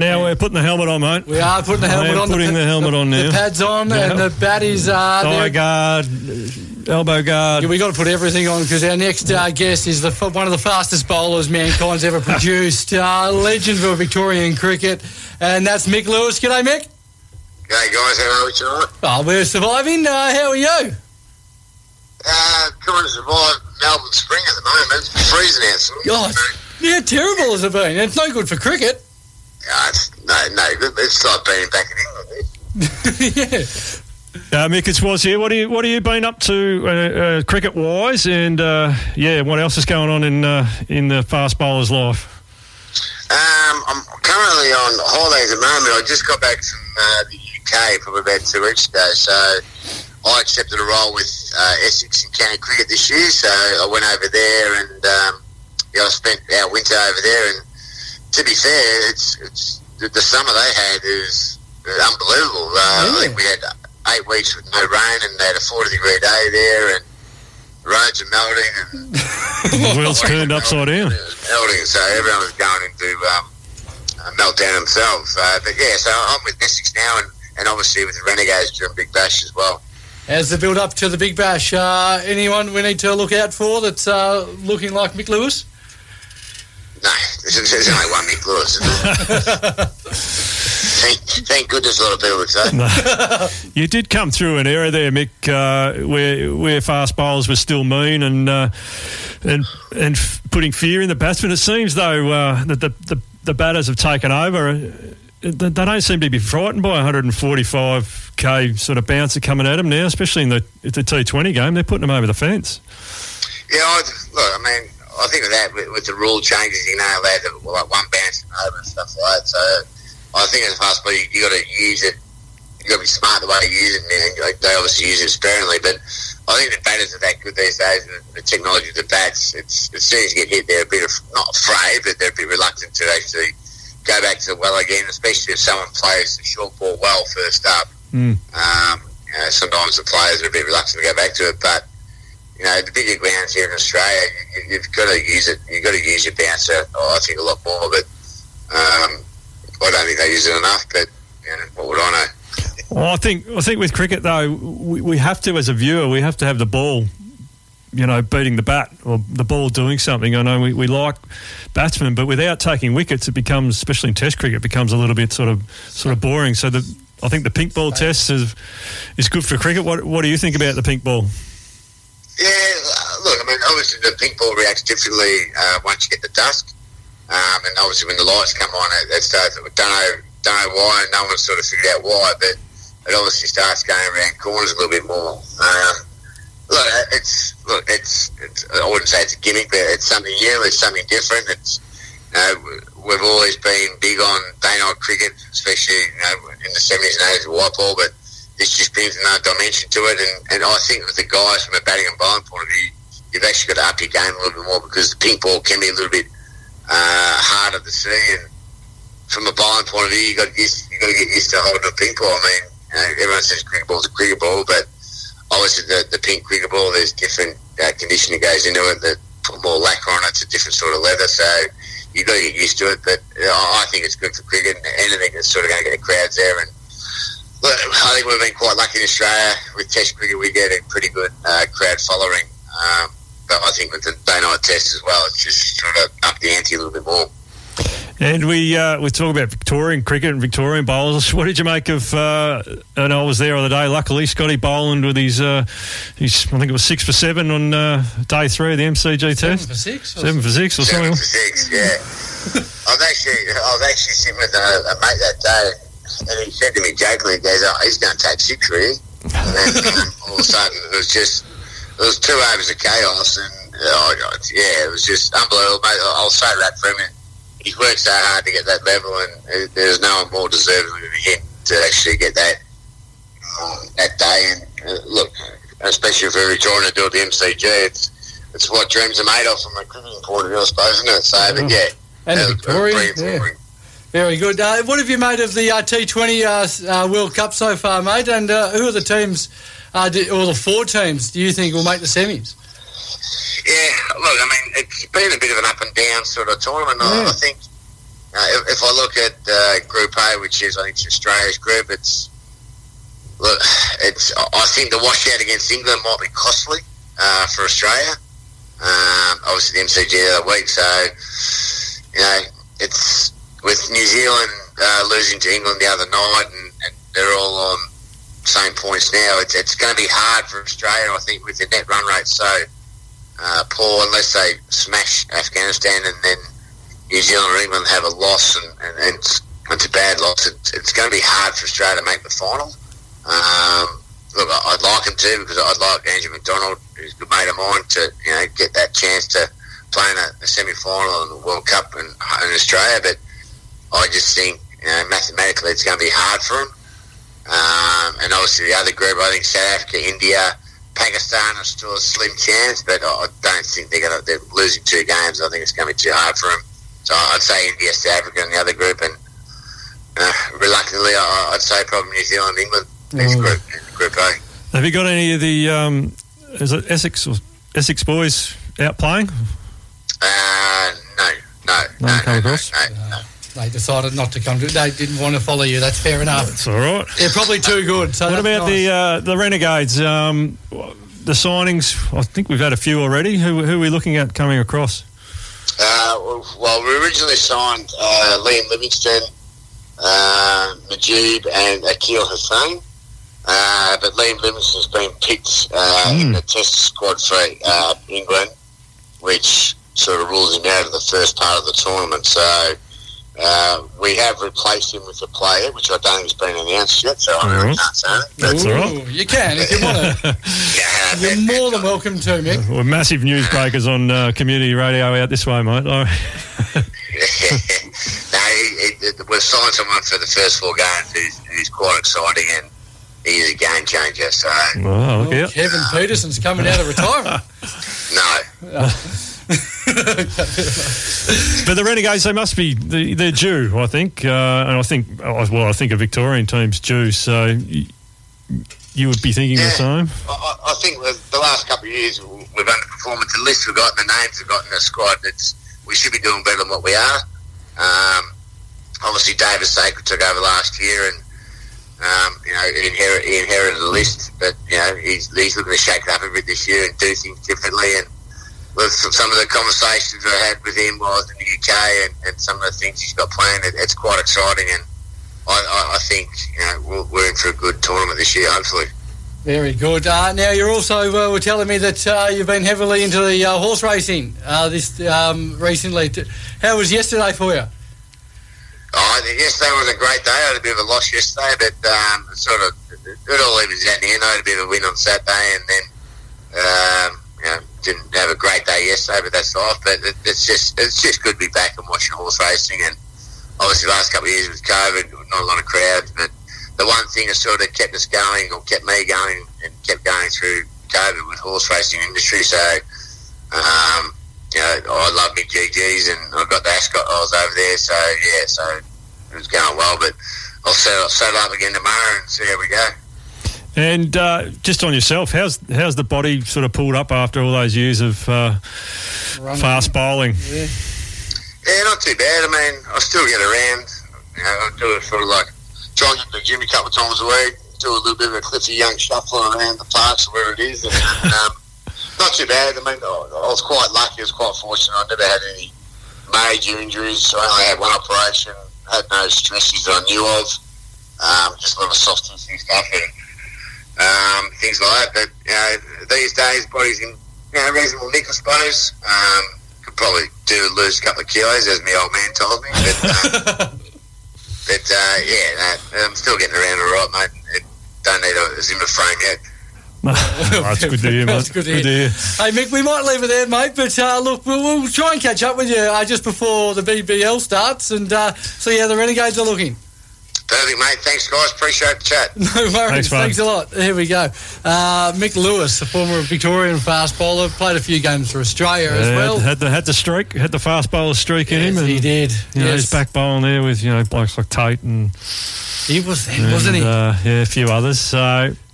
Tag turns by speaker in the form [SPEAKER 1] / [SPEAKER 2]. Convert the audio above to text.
[SPEAKER 1] now we're putting the helmet on, mate.
[SPEAKER 2] We are putting the helmet on.
[SPEAKER 1] putting the helmet on now.
[SPEAKER 2] The pads on
[SPEAKER 1] Yeah.
[SPEAKER 2] and the baddies are
[SPEAKER 1] Thigh
[SPEAKER 2] there.
[SPEAKER 1] guard, elbow guard.
[SPEAKER 2] Yeah, we got to put everything on because our next uh, guest is the one of the fastest bowlers mankind's ever produced. Uh, legend for Victorian cricket, and that's Mick Lewis. G'day, Mick.
[SPEAKER 3] G'day guys, how are we tonight?
[SPEAKER 2] Oh, we're surviving. Uh, how are you?
[SPEAKER 3] Uh, trying to survive Melbourne spring at the moment. It's freezing out. So
[SPEAKER 2] God, yeah, terrible has it been? It's no good for cricket.
[SPEAKER 3] Yeah, it's no, no. It's like being back in England.
[SPEAKER 2] yeah.
[SPEAKER 1] Uh, Mick, it's was here. What are you What have you been up to, uh, uh, cricket wise? And uh, yeah, what else is going on in uh, in the fast bowler's life?
[SPEAKER 3] Um, I'm currently on holidays at the moment. I just got back from uh, the UK from about two weeks ago. So I accepted a role with uh, Essex in county cricket this year. So I went over there and um, yeah, I spent our winter over there. And to be fair, it's it's the, the summer they had is unbelievable. Uh, I think we had eight weeks with no rain, and they had a forty degree day there, and roads are melting, and
[SPEAKER 1] The world's turned upside down.
[SPEAKER 3] melting. So everyone was going into um, a meltdown themselves. Uh, but yeah, so I'm with Essex now, and, and obviously with the Renegades during Big Bash as well.
[SPEAKER 2] As the build up to the Big Bash, uh, anyone we need to look out for that's uh, looking like Mick Lewis?
[SPEAKER 3] No, there's, there's only one Mick Lewis. Isn't there? thank, thank goodness a lot of people would say.
[SPEAKER 1] You did come through an era there, Mick, uh, where where fast bowlers were still mean and uh, and and f- putting fear in the batsmen. It seems though uh, that the, the the batters have taken over. They they don't seem to be frightened by 145k sort of bouncer coming at them now, especially in the the T20 game. They're putting them over the fence.
[SPEAKER 3] Yeah, I, look, I mean, I think with that, with, with the rule changes, you know, they like one bounce and over and stuff like that. So I think as fast as you, you got to use it, you got to be smart the way you use it. And like, they obviously use it sparingly, but I think the batters are that good these days. The, the technology of the bats, it's as soon as you get hit, they're a bit of, not afraid, but they're a bit reluctant to actually go back to the well again, especially if someone plays the short ball well first up.
[SPEAKER 1] Mm.
[SPEAKER 3] Um, you know, sometimes the players are a bit reluctant to go back to it, but you know, the bigger grounds here in Australia, you, you've got to use it. You've got to use your bouncer. I think a lot more, but um, I don't think they use it enough. But you know, what would I know?
[SPEAKER 1] Well, I think I think with cricket though, we, we have to as a viewer, we have to have the ball, you know, beating the bat or the ball doing something. I know we, we like batsmen, but without taking wickets, it becomes, especially in Test cricket, it becomes a little bit sort of sort of boring. So the I think the pink ball test is is good for cricket. What what do you think about the pink ball?
[SPEAKER 3] Yeah, look, I mean, obviously the pink ball reacts differently uh, once you get the dusk, um, and obviously when the lights come on, it, it starts. Don't know, don't know why. And no one's sort of figured out why, but it obviously starts going around corners a little bit more. Um, look, it's look, it's, it's. I wouldn't say it's a gimmick, but it's something new. It's something different. It's. You know, we've always been big on day night cricket, especially you know in the seventies and eighties with white ball, but this just brings another dimension to it. And, and I think with the guys from a batting and bowling point of view, you've actually got to up your game a little bit more because the pink ball can be a little bit uh, harder to see. And from a bowling point of view, you got get you got to get used to holding a pink ball. I mean, you know, everyone says cricket ball's a cricket ball, but obviously the, the pink cricket ball, there's different uh, conditioning goes into it that put more lacquer on it. It's a different sort of leather, so you've got to get used to it. But you know, I think it's good for cricket and anything that's sort of going to get the crowds there. And I think we've been quite lucky in Australia with Test cricket. We get a pretty good uh, crowd following. Um, but I think with the day night test as well, it's just sort of up the ante a little bit more.
[SPEAKER 1] And we uh, we talk about Victorian cricket and Victorian bowlers. What did you make of? Uh, and I was there on the day. Luckily, Scotty Boland with his, uh, his I think it was six for seven on uh, day three of the MCG
[SPEAKER 2] Seven
[SPEAKER 1] test.
[SPEAKER 2] for six.
[SPEAKER 1] Seven for six or
[SPEAKER 3] Seven
[SPEAKER 1] something.
[SPEAKER 3] for six, yeah. I was actually, I was actually sitting with a, a mate that day, and he said to me jokingly, he goes, "Oh, he's going to take six, really." And then um, all of a sudden, it was just, it was two overs of chaos, and oh, God, yeah, it was just unbelievable, mate. I'll say that for him. He's worked so hard to get that level, and uh, there's no one more deserving than him to actually get that um, that day. And uh, look, especially if we're trying to do it the MCG, it's it's what dreams are made of from a cricketing point of view, I suppose, isn't it? So, but yeah,
[SPEAKER 2] And
[SPEAKER 3] it was- it was
[SPEAKER 2] Victoria, yeah. Very good. Uh, what have you made of the uh, T20 uh, uh, World Cup so far, mate? And uh, who are the teams, uh, do, or the four teams, do you think will make the semis?
[SPEAKER 3] Yeah, look, I mean, it's been a bit of an up and down sort of tournament. I-
[SPEAKER 2] Yeah.
[SPEAKER 3] I think uh, if, if I look at uh, Group A, which is I think it's Australia's group, it's look, it's I think the washout against England might be costly uh, for Australia. Um, obviously, the MCG the other week, so you know it's New Zealand uh, losing to England the other night, and, and they're all on same points now. It's, it's going to be hard for Australia, I think, with the net run rate so uh, poor, unless they smash Afghanistan and then New Zealand or England have a loss and, and, and it's, it's a bad loss. It's, it's going to be hard for Australia to make the final. Um, look, I'd like him to because I'd like Andrew McDonald, who's a good mate of mine, to you know get that chance to play in a, a semi-final in the World Cup in, in Australia. But I just think you know, mathematically it's going to be hard for them. Um, and obviously the other group, I think South Africa, India, Pakistan are still a slim chance, but I don't think they're going to. They're losing two games. I think it's going to be too hard for them. So I'd say India, South Africa, and the other group, and uh, reluctantly, I- I'd say probably New Zealand, England next
[SPEAKER 2] Mm.
[SPEAKER 3] group, Group A.
[SPEAKER 1] Have you got any of the um, is it Essex or Essex boys out playing?
[SPEAKER 3] Uh, no, no,
[SPEAKER 1] No
[SPEAKER 3] no, no, no, no, no.
[SPEAKER 2] They decided not to come to. They didn't want to follow you. That's fair enough.
[SPEAKER 1] It's all right.
[SPEAKER 2] They're probably too good. So
[SPEAKER 1] What about
[SPEAKER 2] nice.
[SPEAKER 1] the uh, the Renegades? Um, the signings. I think we've had a few already. Who, who are we looking at coming across?
[SPEAKER 3] Uh, well, we originally signed uh, Liam Livingstone, uh, Majid, and Akeal Hosein. Uh, but Liam Livingstone's been picked uh, in
[SPEAKER 1] Mm.
[SPEAKER 3] the test squad for uh, England, which sort of rules him out of the first part of the tournament. So uh, we have replaced him with a player, which I don't think has been announced yet, so I really
[SPEAKER 1] Alright.
[SPEAKER 3] can't say it.
[SPEAKER 1] That's all right.
[SPEAKER 2] Ooh, You can if you want to.
[SPEAKER 3] Yeah,
[SPEAKER 2] You're
[SPEAKER 3] but-
[SPEAKER 2] more than welcome to, Mick.
[SPEAKER 1] We're massive newsbreakers on uh, community radio out this way, mate.
[SPEAKER 3] No, he, he, we've signed someone for the first four games who's, who's quite exciting and he's a game changer. So,
[SPEAKER 1] oh, look
[SPEAKER 2] Oh,
[SPEAKER 1] out.
[SPEAKER 2] Kevin Pietersen's coming out of retirement.
[SPEAKER 3] no.
[SPEAKER 1] But the Renegades, they must be they- they're due, I think, uh, and I think well, I think a Victorian team's due. So you, would be thinking the same.
[SPEAKER 3] I, I- think the last couple of years we've underperformed. The list we've got, and the names we've got in the squad, it's, we should be doing better than what we are. Um, obviously, David Saker took over last year, and um, you know he, inherit, he inherited a list, but you know he's, he's looking to shake it up a bit this year and do things differently. And with some of the conversations I had with him while I was in the UK, and, and some of the things he's got planned, it, it's quite exciting. And I, I, I think you know we're, we're in for a good tournament this year, hopefully.
[SPEAKER 2] Very good. Uh, now you're also uh, were telling me that uh, you've been heavily into the uh, horse racing uh, this um, recently. How was yesterday for you?
[SPEAKER 3] Oh, I think yesterday was a great day. I had a bit of a loss yesterday, but um, it sort of it all evens out in the end. I had a bit of a win on Saturday, and then um, didn't have a great day yesterday, but that's life. But it, it's just it's just good to be back and watching horse racing. And obviously, the last couple of years with COVID, not a lot of crowds, but the one thing that sort of kept us going or kept me going and kept going through COVID was horse racing industry. So. Um, you know, I love my GGs and I got the Ascot. I was over there, so yeah, so it was going well. But I'll settle, settle up again tomorrow and see how we go.
[SPEAKER 1] And uh, just on yourself, how's how's the body sort of pulled up after all those years of uh, fast bowling?
[SPEAKER 2] Yeah.
[SPEAKER 3] Yeah, not too bad. I mean, I still get around. You know, I do it sort of like try and get to the gym a couple of times a week. Do a little bit of a Cliffy Young shuffle around the parks where it is, and um, not too bad. I mean, I, I was quite lucky. I was quite fortunate. I never had any major injuries. I only had one operation. Had no stresses that I knew of. Um, just a lot of soft tissue stuff and um, things like that. But you know, these days, body's in you know, reasonable nick, I suppose. Um, could probably do lose a couple of kilos, as my old man told me. But, um, but uh, yeah, no, I'm still getting around all right, mate. It, don't need a Zimmer frame yet.
[SPEAKER 1] That's good to hear, mate.
[SPEAKER 2] That's good to hear. Hey, Mick, we might leave it there, mate, but uh, look, we'll, we'll try and catch up with you uh, just before the BBL starts and uh, see how the Renegades are looking.
[SPEAKER 3] Perfect, mate. Thanks, guys. Appreciate the chat.
[SPEAKER 2] No worries.
[SPEAKER 1] Thanks.
[SPEAKER 2] Thanks a lot. Here we go. Uh, Mick Lewis, the former Victorian fast bowler, played a few games for Australia as well.
[SPEAKER 1] had, had the had the streak, had the fast bowler streak in him, and
[SPEAKER 2] he did.
[SPEAKER 1] You know,
[SPEAKER 2] Yes.
[SPEAKER 1] he's back bowling there with you know blokes like Tait and,
[SPEAKER 2] He was then, wasn't he?
[SPEAKER 1] Uh, yeah, a few others. So